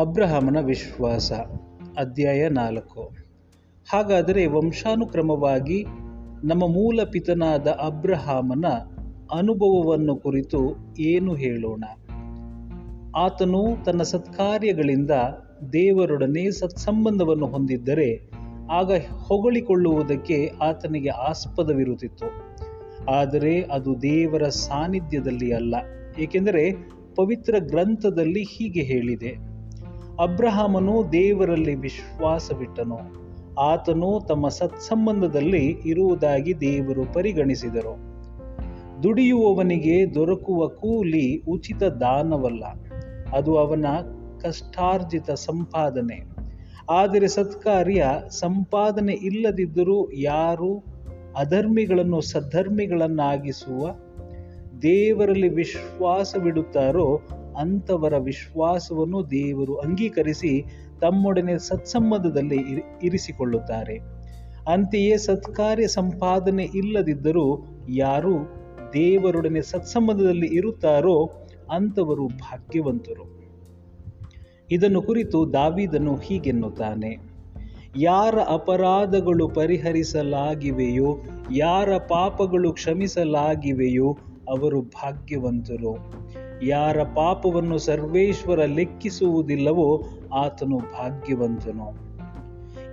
ಅಬ್ರಹಾಮನ ವಿಶ್ವಾಸ. ಅಧ್ಯಾಯ ನಾಲ್ಕು. ಹಾಗಾದರೆ ವಂಶಾನುಕ್ರಮವಾಗಿ ನಮ್ಮ ಮೂಲ ಪಿತನಾದ ಅಬ್ರಹಾಮನ ಅನುಭವವನ್ನು ಕುರಿತು ಏನು ಹೇಳೋಣ? ಆತನು ತನ್ನ ಸತ್ಕಾರ್ಯಗಳಿಂದ ದೇವರೊಡನೆ ಸತ್ಸಂಬಂಧವನ್ನು ಹೊಂದಿದ್ದರೆ ಆಗ ಹೊಗಳಿಕೊಳ್ಳುವುದಕ್ಕೆ ಆತನಿಗೆ ಆಸ್ಪದವಿರುತ್ತಿತ್ತು. ಆದರೆ ಅದು ದೇವರ ಸಾನ್ನಿಧ್ಯದಲ್ಲಿ ಅಲ್ಲ, ಏಕೆಂದರೆ ಪವಿತ್ರ ಗ್ರಂಥದಲ್ಲಿ ಹೀಗೆ ಹೇಳಿದೆ. ಅಬ್ರಹಾಮನು ದೇವರಲ್ಲಿ ವಿಶ್ವಾಸವಿಟ್ಟನು. ಆತನು ತಮ್ಮ ಸತ್ಸಂಬಂಧದಲ್ಲಿ ಇರುವುದಾಗಿ ದೇವರು ಪರಿಗಣಿಸಿದರು. ದುಡಿಯುವವನಿಗೆ ದೊರಕುವ ಕೂಲಿ ಉಚಿತ ದಾನವಲ್ಲ, ಅದು ಅವನ ಕಷ್ಟಾರ್ಜಿತ ಸಂಪಾದನೆ. ಆದರೆ ಸತ್ಕಾರ್ಯ ಸಂಪಾದನೆ ಇಲ್ಲದಿದ್ದರೂ ಯಾರು ಅಧರ್ಮಿಗಳನ್ನು ಸದ್ಧರ್ಮಿಗಳನ್ನಾಗಿಸುವ ದೇವರಲ್ಲಿ ವಿಶ್ವಾಸವಿಡುತ್ತಾರೋ ಅಂಥವರ ವಿಶ್ವಾಸವನ್ನು ದೇವರು ಅಂಗೀಕರಿಸಿ ತಮ್ಮೊಡನೆ ಸತ್ಸಂಬಂಧದಲ್ಲಿ ಇರಿ- ಇರಿಸಿಕೊಳ್ಳುತ್ತಾರೆ. ಅಂತೆಯೇ ಸತ್ಕಾರ್ಯ ಸಂಪಾದನೆ ಇಲ್ಲದಿದ್ದರೂ ಯಾರು ದೇವರೊಡನೆ ಸತ್ಸಂಬಂಧದಲ್ಲಿ ಇರುತ್ತಾರೋ ಅಂಥವರು ಭಾಗ್ಯವಂತರು. ಇದನ್ನು ಕುರಿತು ದಾವಿದನು ಹೀಗೆನ್ನುತ್ತಾನೆ. ಯಾರ ಅಪರಾಧಗಳು ಪರಿಹರಿಸಲಾಗಿವೆಯೋ, ಯಾರ ಪಾಪಗಳು ಕ್ಷಮಿಸಲಾಗಿವೆಯೋ ಅವರು ಭಾಗ್ಯವಂತರು. ಯಾರ ಪಾಪವನ್ನು ಸರ್ವೇಶ್ವರ ಲೆಕ್ಕಿಸುವುದಿಲ್ಲವೋ ಆತನು ಭಾಗ್ಯವಂತನು.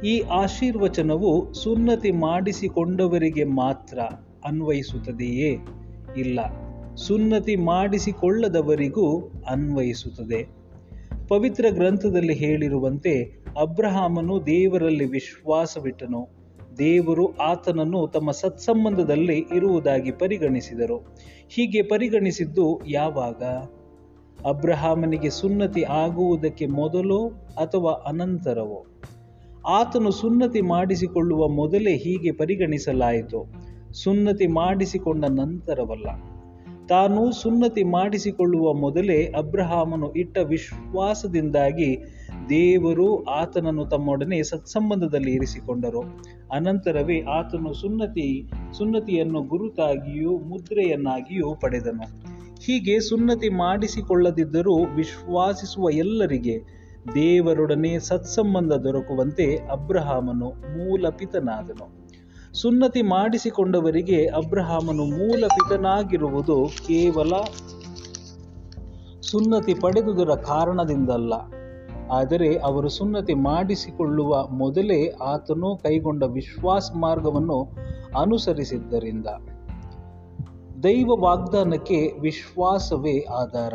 ಈ ಆಶೀರ್ವಚನವು ಸುನ್ನತಿ ಮಾಡಿಸಿಕೊಂಡವರಿಗೆ ಮಾತ್ರ ಅನ್ವಯಿಸುತ್ತದೆಯೇ? ಇಲ್ಲ. ಸುನ್ನತಿ ಮಾಡಿಸಿಕೊಳ್ಳದವರಿಗೂ ಅನ್ವಯಿಸುತ್ತದೆ. ಪವಿತ್ರ ಗ್ರಂಥದಲ್ಲಿ ಹೇಳಿರುವಂತೆ ಅಬ್ರಹಾಮನು ದೇವರಲ್ಲಿ ವಿಶ್ವಾಸವಿಟ್ಟನು. ದೇವರು ಆತನನ್ನು ತಮ್ಮ ಸತ್ಸಂಬಂಧದಲ್ಲಿ ಇರುವುದಾಗಿ ಪರಿಗಣಿಸಿದರು. ಹೀಗೆ ಪರಿಗಣಿಸಿದ್ದು ಯಾವಾಗ? ಅಬ್ರಹಾಮನಿಗೆ ಸುನ್ನತಿ ಆಗುವುದಕ್ಕೆ ಮೊದಲೋ ಅಥವಾ ಅನಂತರವೋ? ಆತನು ಸುನ್ನತಿ ಮಾಡಿಸಿಕೊಳ್ಳುವ ಮೊದಲೇ ಹೀಗೆ ಪರಿಗಣಿಸಲಾಯಿತು. ಸುನ್ನತಿ ಮಾಡಿಸಿಕೊಂಡ ನಂತರವಲ್ಲ. ತಾನು ಸುನ್ನತಿ ಮಾಡಿಸಿಕೊಳ್ಳುವ ಮೊದಲೇ ಅಬ್ರಹಾಮನು ಇಟ್ಟ ವಿಶ್ವಾಸದಿಂದಾಗಿ ದೇವರು ಆತನನ್ನು ತಮ್ಮೊಡನೆ ಸತ್ಸಂಬಂಧದಲ್ಲಿ ಇರಿಸಿಕೊಂಡರು. ಅನಂತರವೇ ಆತನು ಸುನ್ನತಿ, ಸುನ್ನತಿಯನ್ನು ಗುರುತಾಗಿಯೂ ಮುದ್ರೆಯನ್ನಾಗಿಯೂ ಪಡೆದನು. ಹೀಗೆ ಸುನ್ನತಿ ಮಾಡಿಸಿಕೊಳ್ಳದಿದ್ದರೂ ವಿಶ್ವಾಸಿಸುವ ಎಲ್ಲರಿಗೆ ದೇವರೊಡನೆ ಸತ್ಸಂಬಂಧ ದೊರಕುವಂತೆ ಅಬ್ರಹಾಮನು ಮೂಲಪಿತನಾದನು. ಸುನ್ನತಿ ಮಾಡಿಸಿಕೊಂಡವರಿಗೆ ಅಬ್ರಹಾಮನು ಮೂಲಪಿತನಾಗಿರುವುದು ಕೇವಲ ಸುನ್ನತಿ ಪಡೆದುದರ ಕಾರಣದಿಂದಲ್ಲ. ಆದರೆ ಅವರು ಸುನ್ನತಿ ಮಾಡಿಸಿಕೊಳ್ಳುವ ಮೊದಲೇ ಆತನು ಕೈಗೊಂಡ ವಿಶ್ವಾಸ ಮಾರ್ಗವನ್ನು ಅನುಸರಿಸಿದ್ದರಿಂದ. ದೈವ ವಾಗ್ದಾನಕ್ಕೆ ವಿಶ್ವಾಸವೇ ಆಧಾರ.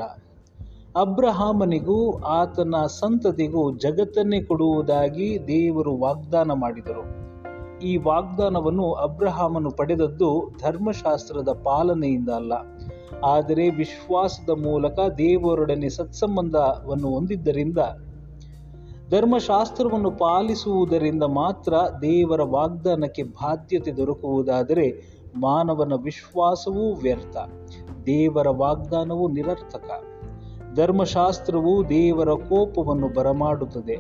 ಅಬ್ರಹಾಮನಿಗೂ ಆತನ ಸಂತತಿಗೂ ಜಗತ್ತನ್ನೇ ಕೊಡುವುದಾಗಿ ದೇವರು ವಾಗ್ದಾನ ಮಾಡಿದರು. ಈ ವಾಗ್ದಾನವನ್ನು ಅಬ್ರಹಾಮನು ಪಡೆದದ್ದು ಧರ್ಮಶಾಸ್ತ್ರದ ಪಾಲನೆಯಿಂದ ಅಲ್ಲ. ಆದರೆ ವಿಶ್ವಾಸದ ಮೂಲಕ ದೇವರೊಡನೆ ಸತ್ಸಂಬಂಧವನ್ನು ಹೊಂದಿದ್ದರಿಂದ ಧರ್ಮಶಾಸ್ತ್ರವನ್ನು ಪಾಲಿಸುವುದರಿಂದ ಮಾತ್ರ ದೇವರ ವಾಗ್ದಾನಕ್ಕೆ ಬಾಧ್ಯತೆ ದೊರಕುವುದಾದರೆ ಮಾನವನ ವಿಶ್ವಾಸವೂ ವ್ಯರ್ಥ, ದೇವರ ವಾಗ್ದಾನವು ನಿರರ್ಥಕ. ಧರ್ಮಶಾಸ್ತ್ರವು ದೇವರ ಕೋಪವನ್ನು ಬರಮಾಡುತ್ತದೆ.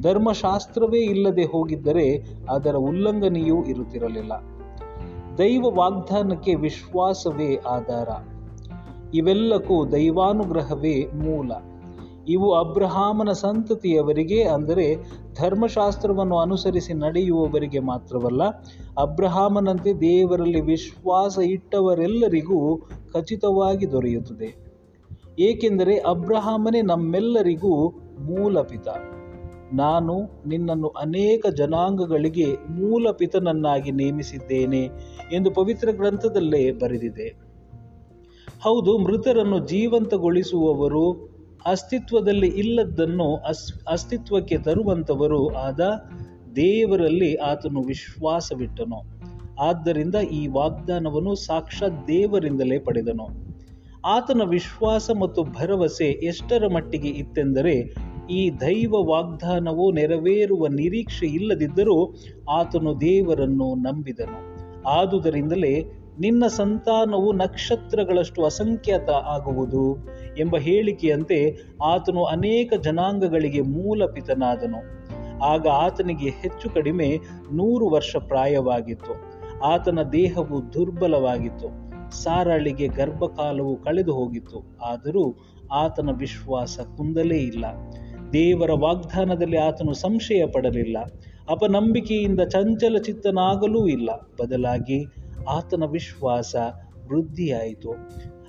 ಧರ್ಮಶಾಸ್ತ್ರವೇ ಇಲ್ಲದೆ ಹೋಗಿದ್ದರೆ ಅದರ ಉಲ್ಲಂಘನೆಯೂ ಇರುತ್ತಿರಲಿಲ್ಲ. ದೈವ ವಾಗ್ದಾನಕ್ಕೆ ವಿಶ್ವಾಸವೇ ಆಧಾರ. ಇವೆಲ್ಲಕ್ಕೂ ದೈವಾನುಗ್ರಹವೇ ಮೂಲ. ಇವು ಅಬ್ರಹಾಮನ ಸಂತತಿಯವರಿಗೆ ಅಂದರೆ ಧರ್ಮಶಾಸ್ತ್ರವನ್ನು ಅನುಸರಿಸಿ ನಡೆಯುವವರಿಗೆ ಮಾತ್ರವಲ್ಲ, ಅಬ್ರಹಾಮನಂತೆ ದೇವರಲ್ಲಿ ವಿಶ್ವಾಸ ಇಟ್ಟವರೆಲ್ಲರಿಗೂ ಖಚಿತವಾಗಿ ದೊರೆಯುತ್ತದೆ. ಏಕೆಂದರೆ ಅಬ್ರಹಾಮನೇ ನಮ್ಮೆಲ್ಲರಿಗೂ ಮೂಲ ಪಿತ ನಾನು ನಿನ್ನನ್ನು ಅನೇಕ ಜನಾಂಗಗಳಿಗೆ ಮೂಲ ಪಿತನನ್ನಾಗಿ ನೇಮಿಸಿದ್ದೇನೆ ಎಂದು ಪವಿತ್ರ ಗ್ರಂಥದಲ್ಲೇ ಬರೆದಿದೆ. ಹೌದು, ಮೃತರನ್ನು ಜೀವಂತಗೊಳಿಸುವವರು ಅಸ್ತಿತ್ವದಲ್ಲಿ ಇಲ್ಲದ್ದನ್ನು ಅಸ್, ಅಸ್ತಿತ್ವಕ್ಕೆ ತರುವಂತವರು ಆದ ದೇವರಲ್ಲಿ ಆತನು ವಿಶ್ವಾಸವಿಟ್ಟನು. ಆದ್ದರಿಂದ ಈ ವಾಗ್ದಾನವನ್ನು ಸಾಕ್ಷಾತ್ ದೇವರಿಂದಲೇ ಪಡೆದನು. ಆತನ ವಿಶ್ವಾಸ ಮತ್ತು ಭರವಸೆ ಎಷ್ಟರ ಮಟ್ಟಿಗೆ ಇತ್ತೆಂದರೆ, ಈ ದೈವ ವಾಗ್ದಾನವು ನೆರವೇರುವ ನಿರೀಕ್ಷೆ ಇಲ್ಲದಿದ್ದರೂ ಆತನು ದೇವರನ್ನು ನಂಬಿದನು. ಆದುದರಿಂದಲೇ ನಿನ್ನ ಸಂತಾನವು ನಕ್ಷತ್ರಗಳಷ್ಟು ಅಸಂಖ್ಯಾತ ಆಗುವುದು. ಎಂಬ ಹೇಳಿಕೆಯಂತೆ ಆತನು ಅನೇಕ ಜನಾಂಗಗಳಿಗೆ ಮೂಲ ಪಿತನಾದನು ಆಗ ಆತನಿಗೆ ಹೆಚ್ಚು ಕಡಿಮೆ ನೂರು ವರ್ಷ ಪ್ರಾಯವಾಗಿತ್ತು. ಆತನ ದೇಹವು ದುರ್ಬಲವಾಗಿತ್ತು. ಸಾರಾಳಿಗೆ ಗರ್ಭಕಾಲವು ಕಳೆದು ಹೋಗಿತ್ತು. ಆದರೂ ಆತನ ವಿಶ್ವಾಸ ಕುಂದಲೇ ಇಲ್ಲ. ದೇವರ ವಾಗ್ದಾನದಲ್ಲಿ ಆತನು ಸಂಶಯ ಪಡಲಿಲ್ಲ ಅಪನಂಬಿಕೆಯಿಂದ ಚಂಚಲ ಚಿತ್ತನಾಗಲೂ ಇಲ್ಲ. ಬದಲಾಗಿ ಆತನ ವಿಶ್ವಾಸ ವೃದ್ಧಿಯಾಯಿತು.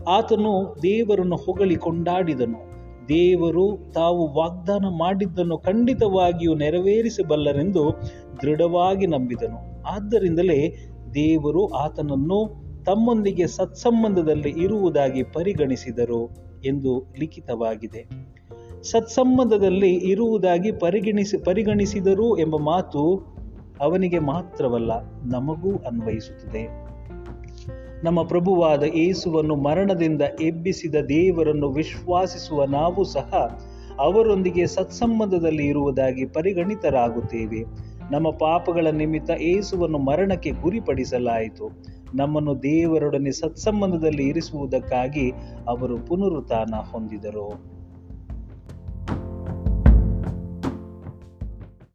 ಆತನು ದೇವರನ್ನು ಹೊಗಳಿ ಕೊಂಡಾಡಿದನು. ದೇವರು ತಾವು ವಾಗ್ದಾನ ಮಾಡಿದ್ದನ್ನು ಖಂಡಿತವಾಗಿಯೂ ನೆರವೇರಿಸಬಲ್ಲರೆಂದು ದೃಢವಾಗಿ ನಂಬಿದನು. ಆದ್ದರಿಂದಲೇ ದೇವರು ಆತನನ್ನು ತಮ್ಮೊಂದಿಗೆ ಸತ್ಸಂಬಂಧದಲ್ಲಿ ಇರುವುದಾಗಿ ಪರಿಗಣಿಸಿದರು ಎಂದು ಲಿಖಿತವಾಗಿದೆ. ಸತ್ಸಂಬಂಧದಲ್ಲಿ ಇರುವುದಾಗಿ ಪರಿಗಣಿಸಿ, ಪರಿಗಣಿಸಿದರು ಎಂಬ ಮಾತು ಅವನಿಗೆ ಮಾತ್ರವಲ್ಲ, ನಮಗೂ ಅನ್ವಯಿಸುತ್ತದೆ. ನಮ್ಮ ಪ್ರಭುವಾದ ಏಸುವನ್ನು ಮರಣದಿಂದ ಎಬ್ಬಿಸಿದ ದೇವರನ್ನು ವಿಶ್ವಾಸಿಸುವ ನಾವು ಸಹ ಅವರೊಂದಿಗೆ ಸತ್ಸಂಬಂಧದಲ್ಲಿ ಇರುವುದಾಗಿ ಪರಿಗಣಿತರಾಗುತ್ತೇವೆ. ನಮ್ಮ ಪಾಪಗಳ ನಿಮಿತ್ತ ಏಸುವನ್ನು ಮರಣಕ್ಕೆ ಗುರಿಪಡಿಸಲಾಯಿತು. ನಮ್ಮನ್ನು ದೇವರೊಡನೆ ಸತ್ಸಂಬಂಧದಲ್ಲಿ ಇರಿಸುವುದಕ್ಕಾಗಿ ಅವರು ಪುನರುತ್ಥಾನ ಹೊಂದಿದರು.